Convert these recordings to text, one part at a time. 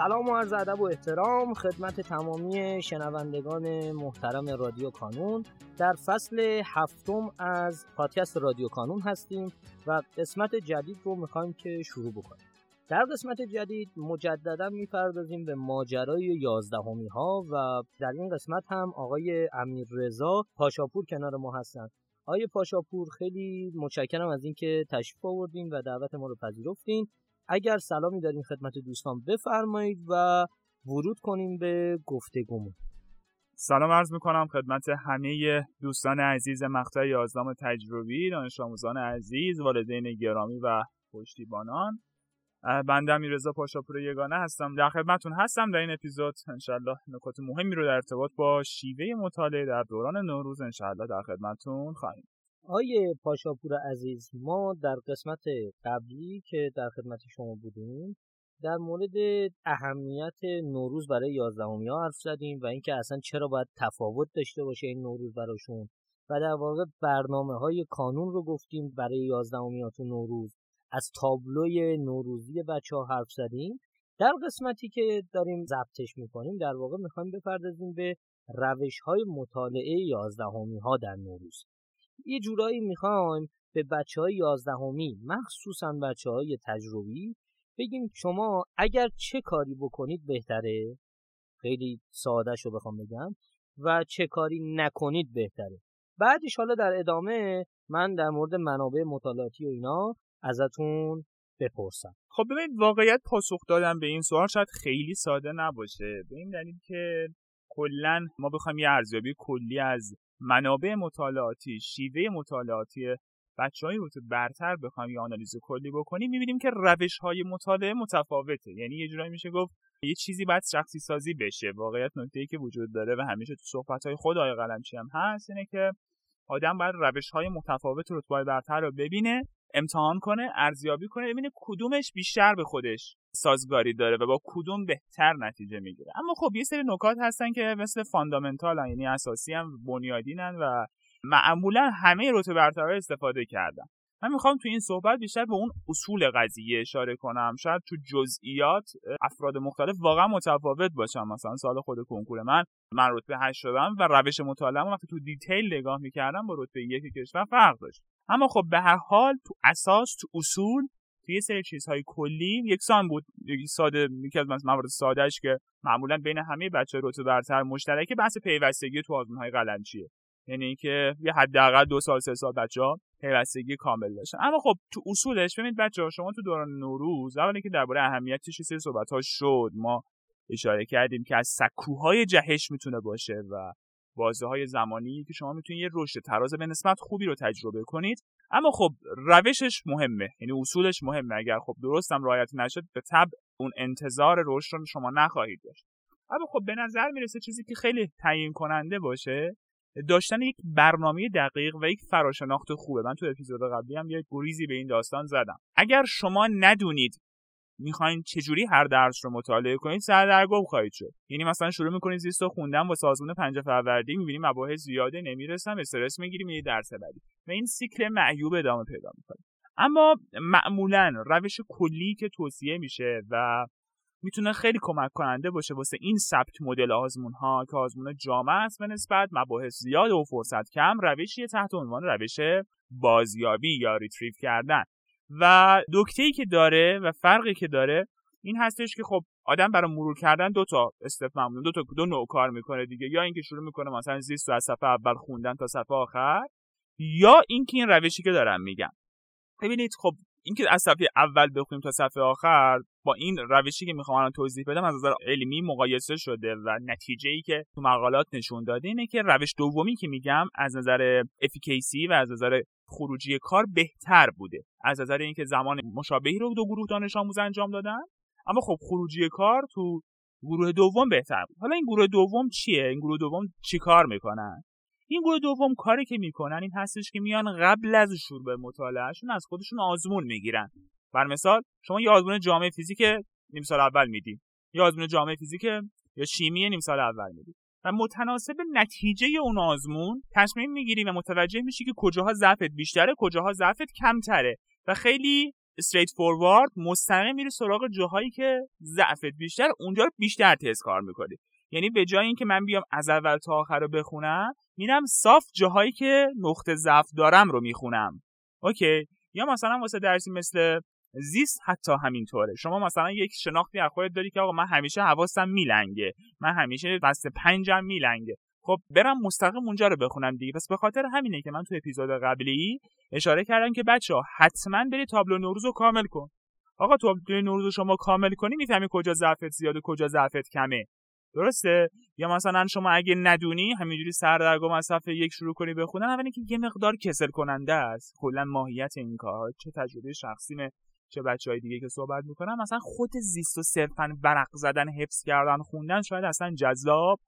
سلام و عرض ادب و احترام خدمت تمامی شنوندگان محترم رادیو کانون. در فصل هفتم از پادکست رادیو کانون هستیم و قسمت جدید رو می‌خوایم که شروع بکنیم. در قسمت جدید مجددا می‌پردازیم به ماجرای یازدهمی ها و در این قسمت هم آقای امیر رضا پاشاپور کنار ما هستن. آقای پاشاپور خیلی متشکرم از اینکه تشریف آوردین و دعوت ما رو پذیرفتین. اگر سلامی دارین خدمت دوستان بفرمایید و ورود کنیم به گفتگومون. سلام عرض می‌کنم خدمت همه دوستان عزیز مقطع یازدهم تجربی دانش آموزان عزیز والدین گرامی و پشتیبانان. بنده میرزا پاشاپور یگانه هستم. در خدمتتون هستم در این اپیزود. انشالله نکات مهمی رو در ارتباط با شیوه مطالعه در دوران نوروز انشالله در خدمتتون خواهیم. آیه پاشاپور عزیز ما در قسمت قبلی که در خدمت شما بودیم در مورد اهمیت نوروز برای یازدهمی ها حرف زدیم و اینکه اصلا چرا باید تفاوت داشته باشه این نوروز براشون و در واقع برنامه های کانون رو گفتیم برای یازدهمی ها تو نوروز. از تابلوی نوروزی بچه ها حرف زدیم. در قسمتی که داریم ضبطش می‌کنیم در واقع می‌خوایم بپردازیم به روش های مطالعه یازدهمی ها در نوروز. یه جورایی می‌خوایم به بچه های یازدهمی مخصوصا بچه های تجربی بگیم شما اگر چه کاری بکنید بهتره؟ خیلی ساده شو بخوام بگم. و چه کاری نکنید بهتره. بعدش حالا در ادامه من در مورد منابع مطالعاتی و اینا ازتون بپرسم. خب ببینید واقعیت پاسخ دادن به این سوال شاید خیلی ساده نباشه. به این دلیل که کلا ما بخوایم یه ارزیابی کلی از منابع مطالعاتی شیوه مطالعاتی بچه های رتبه برتر بخوایم یه آنالیز کلی بکنیم می‌بینیم که روش های مطالعه متفاوته. یعنی یه جورایی میشه گفت یه چیزی باید شخصی سازی بشه. واقعیت نکته ای که وجود داره و همیشه تو صحبت های خود آقای قلمچی هم هست اینه که آدم باید روش های متفاوت رتبه برتر رو ببینه امتحان کنه ارزیابی کنه ببینه کدومش بیشتر به خودش سازگاری داره و با کدوم بهتر نتیجه می‌گیره. اما خب یه سری نکات هستن که مثل fundamental یعنی اساسین بنیادینن و معمولا همه رتبه برتر استفاده کردن. من می‌خوام تو این صحبت بیشتر به اون اصول قضیه اشاره کنم. شاید تو جزئیات افراد مختلف واقعا متفاوت باشم مثلا سال خود کنکور من من رتبه 8 شدم و روش مطالعه وقتی تو دیتیل نگاه می‌کردم با رتبه یک کشور فرق داشت. اما خب به هر حال تو اساس تو اصول یه سری چیزهای کلی یکسان بود. یکی ساده یکی از موارد سادهش که معمولا بین همه بچه رتبه برتر مشترکه بحث پیوستگی تو آزمونهای قلمچیه. یعنی اینکه یه حداقل دو سال سه سال بچه ها پیوستگی کامل داشتن. اما خب تو اصولش ببینید بچه ها شما تو دوران نوروز اولی که درباره اهمیتش سری صحبت ها شد ما اشاره کردیم که از سکوهای جهش می‌تونه باشه و بازه های زمانی که شما می‌تونید یه رشد تراز به نسبت خوبی رو تجربه کنید. اما خب روشش مهمه یعنی اصولش مهمه. اگر خب درستم رعایت نشد به تب اون انتظار رشد رو شما نخواهید داشت. اما خب به نظر می‌رسه چیزی که خیلی تعیین کننده باشه داشتن یک برنامه دقیق و یک فراشناخت خوبه. من تو اپیزود قبلی هم یک گریزی به این داستان زدم. اگر شما ندونید می‌خواین چجوری هر درس رو مطالعه کنید سردرگم خواهید شد. یعنی مثلا شروع می‌کنید زیست خوندن با سازمان پنج فروردین می‌بینید مباحث زیاده نمی‌رسم استرس می‌گیریم یه درس بعدی. و این سیکل معیوب ادامه پیدا می‌کنه. اما معمولا روش کلی که توصیه میشه و می‌تونه خیلی کمک کننده باشه واسه این ثبت مدل آزمون ها که آزمون جامع است به نسبت مباحث زیاد و فرصت کم روشی تحت عنوان روش بازیابی یا ریتریو کردن. و دکته ای که داره و فرقی که داره این هستش که خب آدم برای مرور کردن دو تا استپ معمولا دو تا دو نوع کار می‌کنه دیگه. یا اینکه شروع می‌کنه مثلا زیست از صفحه اول خوندن تا صفحه آخر یا اینکه این روشی که دارم میگم. ببینید خب اینکه از صفحه اول بخونیم تا صفحه آخر با این روشی که می‌خوام الان توضیح بدم از نظر علمی مقایسه شده و نتیجه ای که تو مقالات نشون داده اینه که روش دومی که میگم از نظر افیکیسی و از نظر خروجی کار بهتر بوده. از نظر اینکه زمان مشابهی رو دو گروه دانش آموز انجام دادن. اما خب خروجی کار تو گروه دوم بهتر بود. حالا این گروه دوم چیه؟ این گروه دوم چیکار می‌کنن؟ این گروه دوم کاری که می‌کنن این هستش که میان قبل از شروع به مطالعهشون از خودشون آزمون می‌گیرن. بر مثال شما یه آزمون جامعه فیزیک نیم سال اول میدی. یا آزمون جامعه فیزیک یا شیمی نیم سال اول میدی. و متناسب نتیجه اون آزمون تصمیم می‌گیری و متوجه میشی که کجاها ضعفت بیشتره کجاها ضعفت کمتره. و خیلی استریت فوروارد مستقیم میری سراغ جاهایی که ضعفت بیشتر اونجا رو بیشتر تست کار می‌کنی. یعنی به جای اینکه من بیام از اول تا آخر رو بخونم میرم صاف جاهایی که نقطه ضعف دارم رو می‌خونم. اوکی. یا مثلا واسه درسی مثل زیست حتی همینطوره. شما مثلا یک شناختی از خودت داری که آقا من همیشه حواسم میلنگه. من همیشه دست پنجم میلنگه. خب برم مستقیم اونجا رو بخونم دیگه. پس به خاطر همینه که من تو اپیزود قبلی اشاره کردم که بچه ها حتما بری تابلو نوروز رو کامل کن. آقا تابلو نوروز رو شما کامل کنی می‌فهمی کجا ضعفت زیاده کجا ضعفت کمه. درسته؟ یا مثلا شما اگه ندونی همینجوری سردرگم از صفحه یک شروع کنی بخونن اولی که یه مقدار کسل کننده است. کلا ماهیت این کار چه تجربه شخصیمه چه بچه های دیگه که صحبت می‌کنن. مثلا خود زیست و صرفا برق زدن حفظ کردن خوندن شاید اصلا جذاب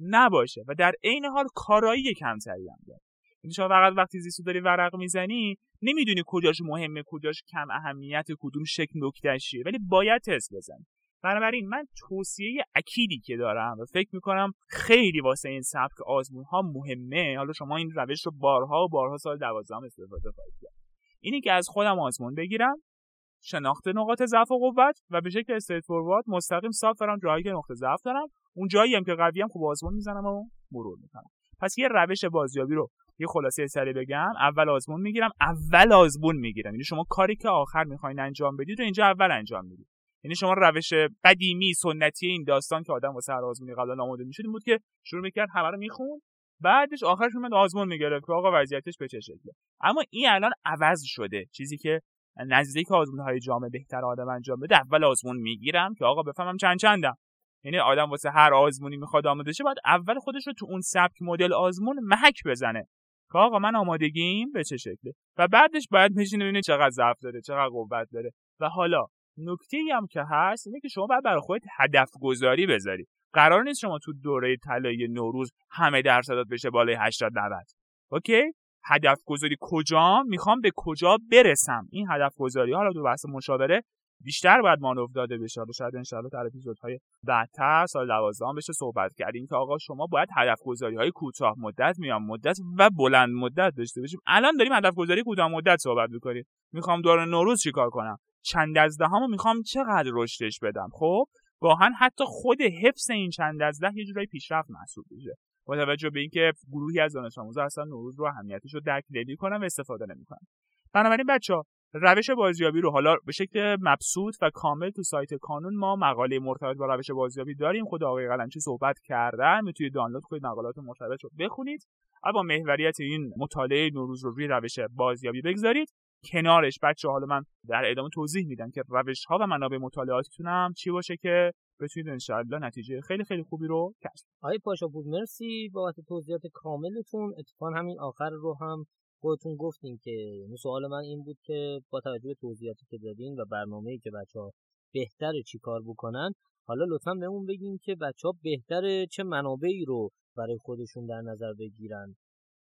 نباشه. و در عین حال کارایی کمتری هم داره. یعنی شما فقط وقتی زیستو داری ورق می‌زنی نمی‌دونی کجاش مهمه کجاش کم اهمیت کدوم شکل نکتهش ولی باید تست بزنی. بنابراین من توصیه اکیدی که دارم و فکر می‌کنم خیلی واسه این سبک آزمون ها مهمه. حالا شما این روش رو بارها و بارها سال دوازدهم استفاده خواهید کرد. اینی که از خودم آزمون بگیرم شناخت نقاط ضعف و قوت و به شکل استیت فوروارد مستقیم صاف برم جایی که نقطه ضعف دارم. اون جایی هم که قوی هم خوب آزمون می‌زنم و مرور می‌کنم. پس یه روش بازیابی رو یه خلاصه سری بگم. اول آزمون می‌گیرم اول آزمون می‌گیرم. یعنی شما کاری که آخر می‌خواین انجام بدید رو اینجا اول انجام می‌دید. یعنی شما روش قدیمی سنتی این داستان که آدم واسه هر آزمونی قبلا آماده می‌شد بود که شروع می‌کرد همه رو می‌خوند. بعدش آخرش اومد آزمون می‌گرفت که آقا وضعیتش به چه شکله. اما این الان عوض شده. چیزی که نزدیک آزمون های جامعه بهتر آدم انجام بده اول آزمون می‌گیرم که آقا بفهمم چند چندم. یعنی آدم واسه هر آزمونی می‌خواد آماده شه باید اول خودش رو تو اون سبک مدل آزمون محک بزنه که آقا من آمادگیم به چه شکله. و بعدش باید میشینه ببینه چقدر ضعف داره چقدر قوت داره. و حالا نکته ای هم که هست اینه که شما باید برای خودت هدف گذاری بذاری. قرار نیست شما تو دوره طلایی نوروز همه درصدات بشه بالای 80 90 اوکی؟ هدف گذاری کجا؟ می‌خوام به کجا برسم؟ این هدف گذاری حالا تو بحث مشاوره بیشتر باید مانور داده بشه. حالا شاید انشالله در اپیزودهای بعدتر سال دوازدهم بشه صحبت کردیم که آقا شما باید هدف گذاری های کوتاه مدت میان مدت و بلند مدت داشته باشیم. الان داریم هدف گذاری کوتاه مدت صحبت می‌کنیم. می‌خوام دور نوروز چیکار کنم؟ چند از دهمو می‌خوام چقدر رشدش بدم خب؟ گاهن حتی خود حفظ این چند از ده یه جورایی پیشرفت محسوب میشه. با توجه به اینکه گروهی از دانش آموزا اصلا نوروز رو اهمیتش رو درک کنن و استفاده نمی‌کنن بنابراین بچه ها روش بازیابی رو حالا به شکل مبسوط و کامل تو سایت کانون ما مقاله مرتبط با روش بازیابی داریم. خود آقای قلمچی صحبت کردن می‌تونید دانلود کنید مقالات مرتبط رو بخونید با محوریت این مطالعه نوروز رو روی روش بازیابی بگذارید. کنارش. بچه حالا من در ادامه توضیح میدم که روش ها و منابع مطالعاتتون چی باشه که بتونید انشاءالله نتیجه خیلی خیلی خوبی رو کسب آقای پاشاپور مرسی بابت توضیحات کاملتون. اتفاقا همین آخر رو هم خودتون گفتین که یعنی سوال من این بود که با توجه به توضیحاتی که دادین و برنامه‌ای که بچه ها بهتره چی کار بکنن حالا لطفا بهمون بگین که بچه ها بهتره چه منابعی رو برای خودشون در نظر بگیرن.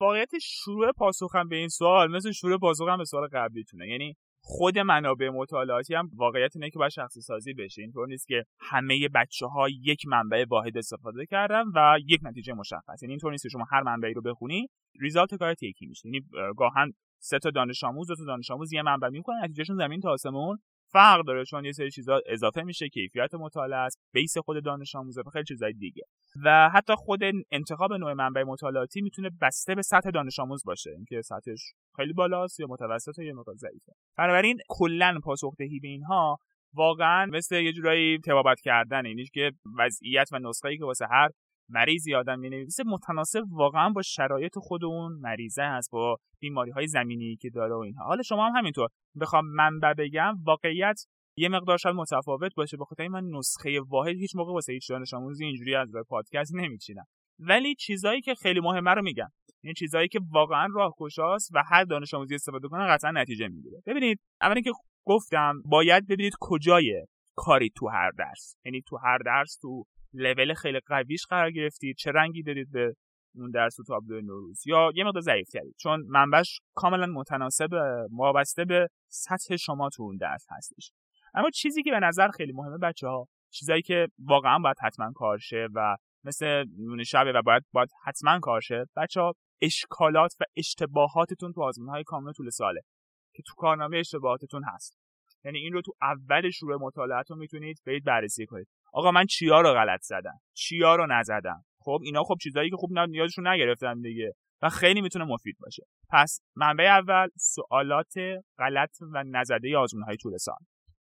واقعیت شروع پاسخم به این سوال مثل شروع پاسخم به سوال قبلیتونه. یعنی خود منابع مطالعاتی هم واقعیت اینه که باید شخصی سازی بشه. اینطور نیست که همه بچه ها یک منبع واحد استفاده کردن و یک نتیجه مشخص. یعنی اینطور نیست که شما هر منبعی رو بخونی ریزالت کارت یکی میشه. یعنی گاهن سه تا دانش آموز دو تا دانش آموز یه منبع می‌کنن نتیجهشون زمین تا آسمون فرق داره چون یه سری چیزا اضافه میشه کیفیت مطالعه است بیس خود دانش آموزه خیلی چیزای دیگه. و حتی خود انتخاب نوع منبع مطالعاتی می‌تونه بسته به سطح دانش آموز باشه اینکه سطحش خیلی بالاست یا متوسط یا مقدار ضعیفه. بنابراین کلا پاسخدهی به اینها واقعا مثل یه جورایی تبابت کردن اینیش که وضعیت و نسخه‌ای که واسه هر مریضی آدم می‌نویسه متناسب واقعا با شرایط خود اون مریضه هست با بیماری های زمینی که داره و اینها. حالا شما هم همینطور بخوام منبع بگم واقعیت یه مقدار شاید متفاوت باشه بخاطر من نسخه واحد هیچ موقع واسه هیچ دانش آموزی اینجوری از پادکست نمیچینم. ولی چیزایی که خیلی مهمه رو میگم. این چیزایی که واقعا راهگشاست و هر دانش آموزی استفاده کنه قطعا نتیجه می‌گیره. ببینید اولی که گفتم باید ببینید کجای کاری تو هر درس. یعنی تو هر درس تو لول خیلی قویش قرار گرفتید. چه رنگی دارید به اون درس و تابلو نوروز؟ یا یه مقدار ضعیف کردید چون منبعش کاملا متناسب وابسته به سطح شما تو اون درس هستش. اما چیزی که به نظر خیلی مهمه بچه ها چیزایی که واقعا باید حتما کارشه و مثل نون شبه و باید باید حتما کارشه بچه ها اشکالات و اشتباهاتتون تو آزمون های کامل طول ساله که تو کارنامه اشتباهاتتون هست. یعنی این رو تو اول شروع مطالعهتون می‌تونید برید بررسی کنید. آقا من چیا رو غلط زدم چیا رو نزدم. خب اینا خب چیزایی که خوب یادشون نگرفتن دیگه و خیلی می‌تونه مفید باشه. پس منبع اول سوالات غلط و نزده آزمون های طول سال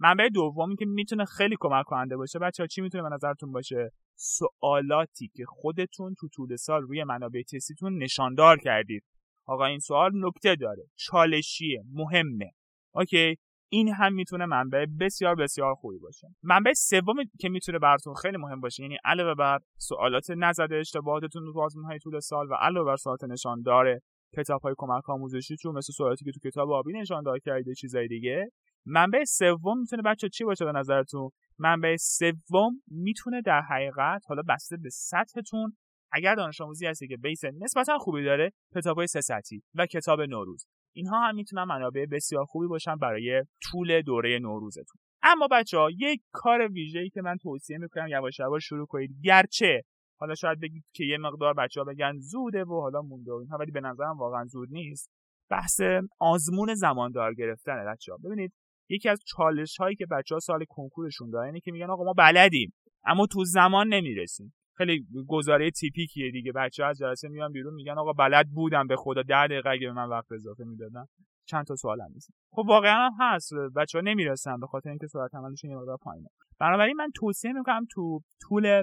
منبع دومی که می‌تونه خیلی کمک کننده باشه. بچه ها چی می‌تونه به نظرتون باشه؟ سوالاتی که خودتون تو طول سال روی منابع تستیتون نشاندار کردید. آقا این سوال نکته داره چالشیه مهمه. اوکی؟ این هم می‌تونه منبع بسیار بسیار خوبی باشه. منبع سومی که می‌تونه براتون خیلی مهم باشه یعنی علاوه بر سوالات نزده اشتباهاتتون تو آزمون های طول سال و علاوه بر سوالات نشاندار کتاب های کمک آموزشی چون مثل سوالاتی که تو کتاب آبی نشاندار کرده چیزای دیگه منبع سوم می‌تونه بچه چی باشه به نظرتون؟ منبع سوم می‌تونه در حقیقت حالا بسته به سطحتون اگر دانش آموزی هستی که بیس نسبتا خوبی داره کتابای سه سطحی و کتاب نوروز. اینها هم می‌تونن منابع بسیار خوبی باشن برای طول دوره نوروزتون. اما بچه ها یک کار ویژه‌ای که من توصیه می‌کنم یواش یواش شروع کنید. گرچه حالا شاید بگید که یه مقدار بچه ها بگن زوده و حالا مونده و اینها ولی به نظرم واقعا زود نیست. بحث آزمون زماندار گرفتن بچه ها ببینید یکی از چالش هایی که بچه ها سال کنکورشون دارن اینه که میگن آقا ما بلدیم اما تو زمان نمی‌رسیم. خیلی گزاره تیپیکیه دیگه. بچه از جلسه میان بیرون میگن آقا بلد بودم به خدا ده دقیقه اگه به من وقت اضافه می‌دادن. چند تا سوال هم نیست خب واقعا هم هست. بچه ها نمی‌رسن به خاطر اینکه سرعت عملشون یه مقدار پایینه. بنابراین من توصیه می‌کنم تو طول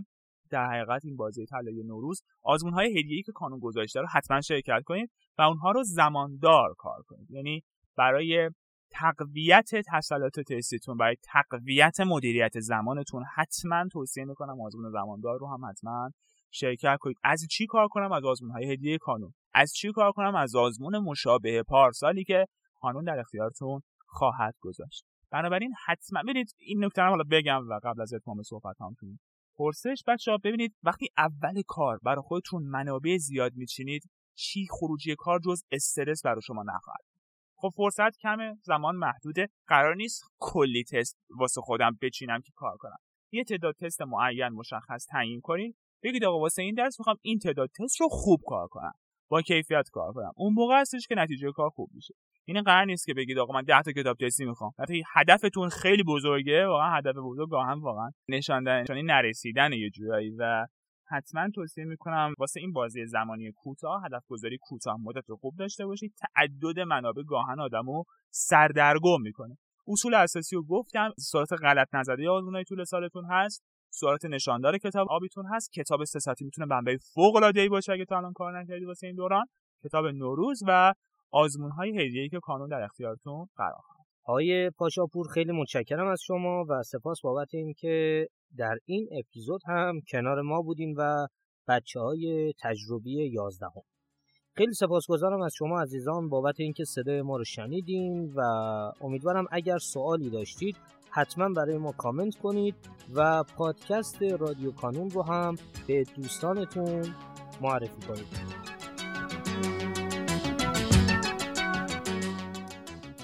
در حقیقت این بازی طلای نوروز آزمون های هدیه‌ای که کانون گذاشته رو حتما شرکت کنید و اونها رو زماندار کار کنید. یعنی برای تقویت تسلط تستیتون برای تقویت مدیریت زمانتون. حتما توصیه می‌کنم آزمون زماندار رو هم حتما شرکت کنید. از چی کار کنم؟ از آزمون های هدیه کانون. از چی کار کنم؟ از آزمون مشابه پارسالی که کانون در اختیارتون خواهد گذاشت. بنابراین حتما ببینید این نکته حالا بگم و قبل از اتمام صحبت هم پرسش بچه ها ببینید وقتی اول کار برای خودتون منابع زیاد میچینید چی؟ خروجی کار جز استرس برای شما نخواهد خب فرصت کمه زمان محدوده. قرار نیست کلی تست واسه خودم بچینم که کار کنم. یه تعداد تست معین مشخص تعیین کنید بگید آقا واسه این درس می‌خوام این تعداد تست رو خوب کار کنم. با کیفیت کار کنم. اون موقع هستش که نتیجه کار خوب میشه. این قرار نیست که بگید آقا من 10 تا کتاب تستی می‌خوام. وقتی هدفتون خیلی بزرگه. واقعا هدف بزرگ هم واقعا نشان دادن نرسیدن یه جورایی و حتما توصیه می‌کنم واسه این بازی زمانی کوتاه هدف گذاری کوتاه مدت رو خوب داشته باشید تعدد منابع گاهن آدمو سردرگم می‌کنه. اصول اساسی رو گفتم سوالات غلط نزده آزمونای طول سالتون هست سوالات نشاندار کتاب آبیتون هست. کتاب سه می‌تونه منبع فوق العاده ای باشه اگه تا الان کار نکردید واسه این دوران. کتاب نوروز و آزمون های هدیه‌ای که کانون در اختیارتون قرار آقای پاشاپور خیلی متشکرم از شما و سپاس بابت اینکه در این اپیزود هم کنار ما بودین و بچه های تجربی یازدهم. خیلی سپاسگزارم از شما عزیزان بابت اینکه صدای ما رو شنیدین و امیدوارم اگر سوالی داشتید حتما برای ما کامنت کنید و پادکست رادیو کانون رو هم به دوستانتون معرفی کنید.